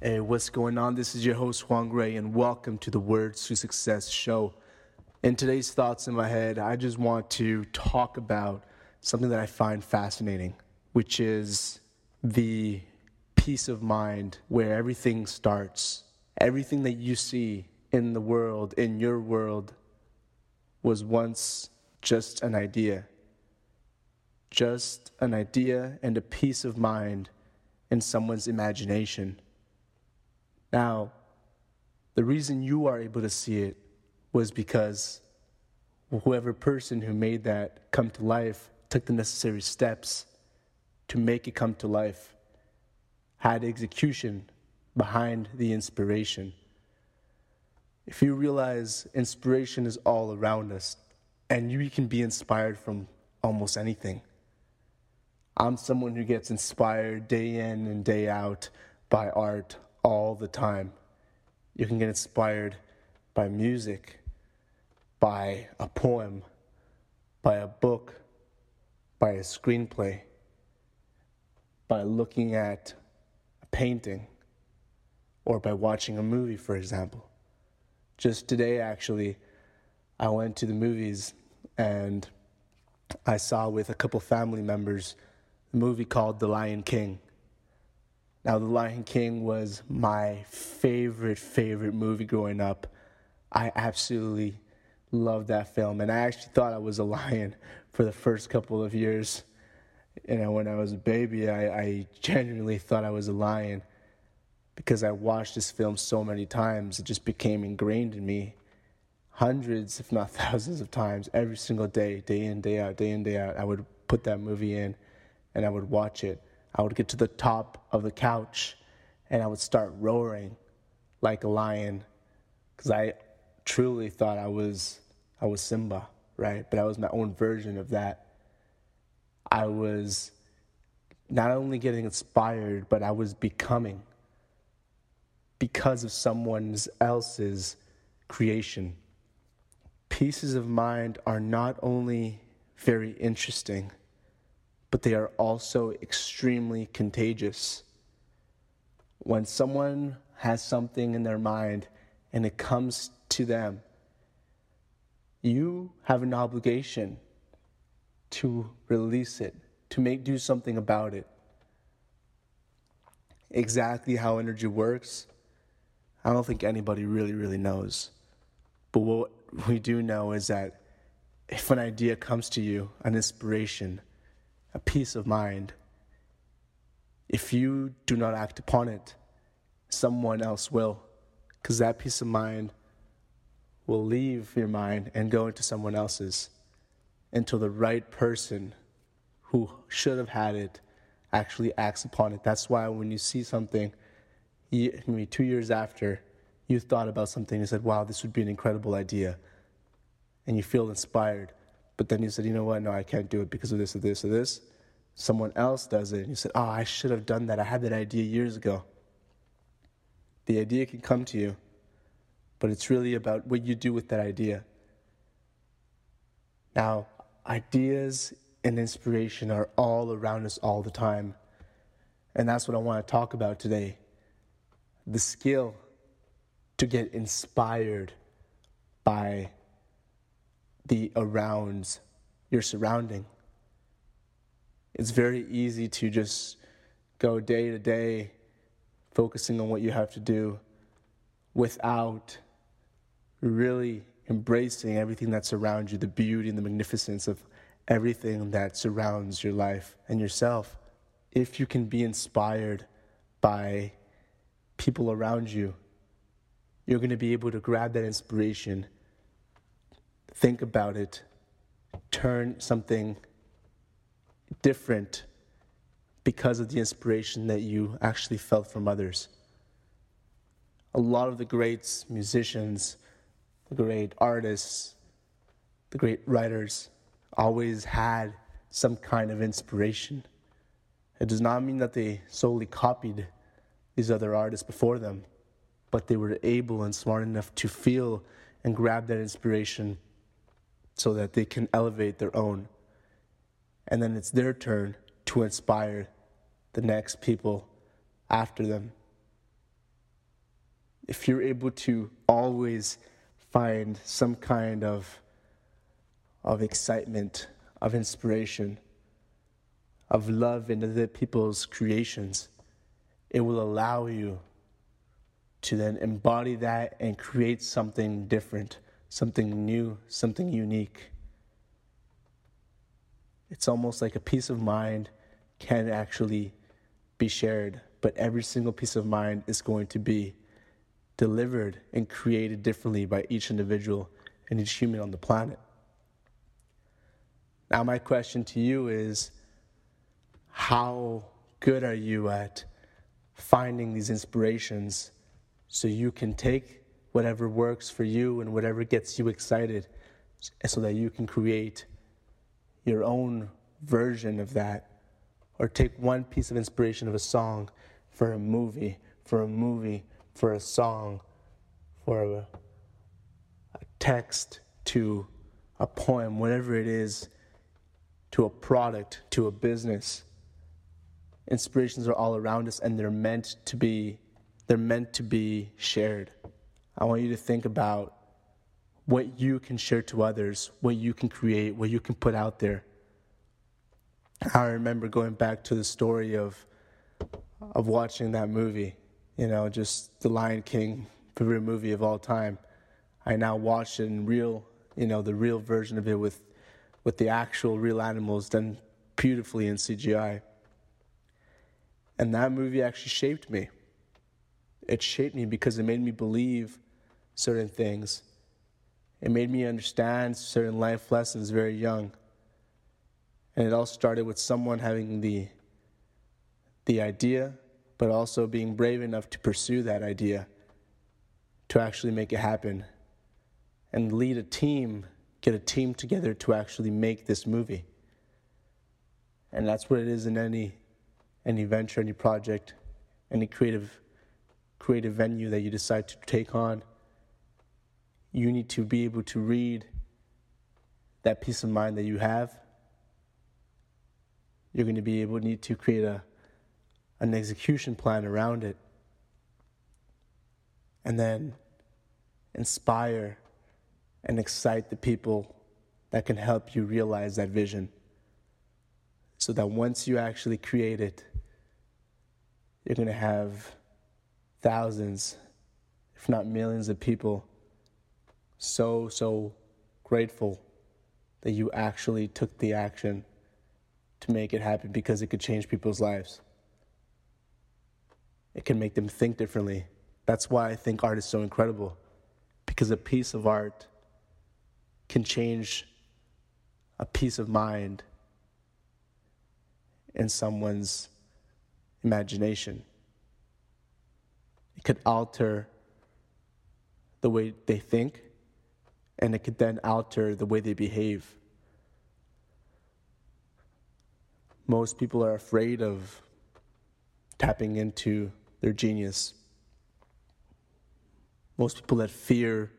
Hey, what's going on? This is your host Juan Gray, and welcome to the Words to Success show. In today's thoughts in my head, I just want to talk about something that I find fascinating, which is the piece of mind where everything starts. Everything that you see in the world, in your world, was once just an idea. Just an idea and a piece of mind in someone's imagination. Now, the reason you are able to see it was because whoever person who made that come to life took the necessary steps to make it come to life, had execution behind the inspiration. If you realize inspiration is all around us and you can be inspired from almost anything. I'm someone who gets inspired day in and day out by art all the time. You can get inspired by music, by a poem, by a book, by a screenplay, by looking at a painting, or by watching a movie, for example. Just today, actually, I went to the movies and I saw with a couple family members a movie called The Lion King. Now, The Lion King was my favorite, favorite movie growing up. I absolutely loved that film, and I actually thought I was a lion for the first couple of years. You know, when I was a baby, I, I genuinely thought I was a lion because I watched this film so many times. It just became ingrained in me hundreds, if not thousands of times every single day, day in, day out, day in, day out. I would put that movie in and I would watch it. I would get to the top of the couch and I would start roaring like a lion because I truly thought I was I was Simba, right? But I was my own version of that. I was not only getting inspired, but I was becoming because of someone else's creation. Pieces of mind are not only very interesting, but they are also extremely contagious. When someone has something in their mind and it comes to them, you have an obligation to release it, to make do something about it. Exactly how energy works, I don't think anybody really, really knows. But what we do know is that if an idea comes to you, an inspiration, a piece of mind. If you do not act upon it, someone else will, because that piece of mind will leave your mind and go into someone else's until the right person who should have had it actually acts upon it. That's why when you see something, maybe two years after, you thought about something and said, wow, this would be an incredible idea, and you feel inspired. But then you said, you know what? No, I can't do it because of this or this or this. Someone else does it. And you said, oh, I should have done that. I had that idea years ago. The idea can come to you, but it's really about what you do with that idea. Now, ideas and inspiration are all around us all the time. And that's what I want to talk about today the skill to get inspired by the arounds, your surrounding. It's very easy to just go day to day focusing on what you have to do without really embracing everything that's around you, the beauty and the magnificence of everything that surrounds your life and yourself. If you can be inspired by people around you, you're going to be able to grab that inspiration think about it, turn something different because of the inspiration that you actually felt from others. A lot of the greats, musicians, the great artists, the great writers always had some kind of inspiration. It does not mean that they solely copied these other artists before them, but they were able and smart enough to feel and grab that inspiration so that they can elevate their own. And then it's their turn to inspire the next people after them. if you're able to always find some kind of, of excitement, of inspiration, of love in other people's creations, it will allow you to then embody that and create something different, something new, something unique. It's almost like a piece of mind can actually be shared, but every single piece of mind is going to be delivered and created differently by each individual and each human on the planet. Now, my question to you is how good are you at finding these inspirations so you can take whatever works for you and whatever gets you excited so that you can create your own version of that or take one piece of inspiration of a song for a movie for a movie for a song for a, a text to a poem whatever it is to a product to a business inspirations are all around us and they're meant to be they're meant to be shared. I want you to think about what you can share to others, what you can create, what you can put out there. I remember going back to the story of of watching that movie, you know, just The Lion King, favorite movie of all time. I now watch it in real, you know, the real version of it with with the actual real animals done beautifully in CGI. And that movie actually shaped me it shaped me because it made me believe certain things. It made me understand certain life lessons very young. And it all started with someone having the, the idea, but also being brave enough to pursue that idea, to actually make it happen, and lead a team, get a team together to actually make this movie. And that's what it is in any, any venture, any project, any creative creative venue that you decide to take on, you need to be able to read that peace of mind that you have. You're going to be able to need to create a, an execution plan around it. And then inspire and excite the people that can help you realize that vision. So that once you actually create it, you're going to have thousands, if not millions of people so, so grateful that you actually took the action to make it happen because it could change people's lives. It can make them think differently. That's why I think art is so incredible because a piece of art can change a peace of mind in someone's imagination. It could alter the way they think, and it could then alter the way they behave. Most people are afraid of tapping into their genius. Most people that fear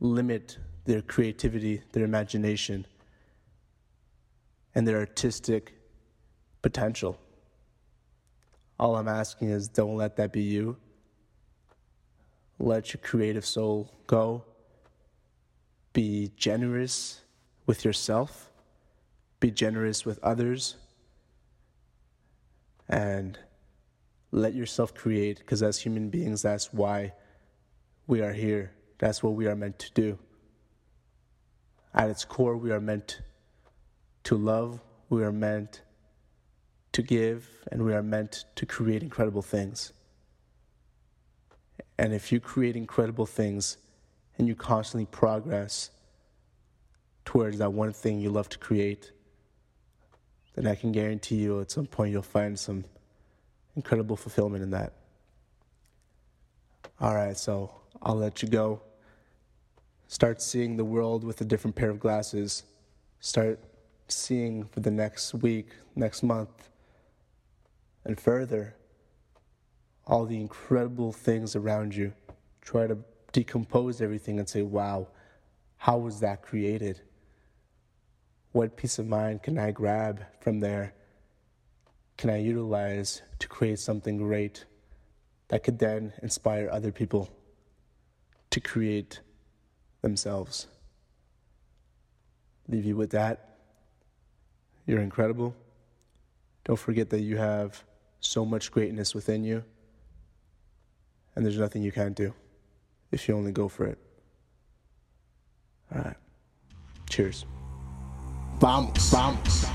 limit their creativity, their imagination, and their artistic potential. All I'm asking is don't let that be you. Let your creative soul go. Be generous with yourself. Be generous with others. And let yourself create, because as human beings, that's why we are here. That's what we are meant to do. At its core, we are meant to love, we are meant to give, and we are meant to create incredible things. And if you create incredible things and you constantly progress towards that one thing you love to create, then I can guarantee you at some point you'll find some incredible fulfillment in that. All right, so I'll let you go. Start seeing the world with a different pair of glasses. Start seeing for the next week, next month, and further all the incredible things around you. Try to decompose everything and say, wow, how was that created? What piece of mind can I grab from there? Can I utilize to create something great that could then inspire other people to create themselves. Leave you with that. You're incredible. Don't forget that you have so much greatness within you, and there's nothing you can't do if you only go for it. All right. Cheers. Vamos, vamos.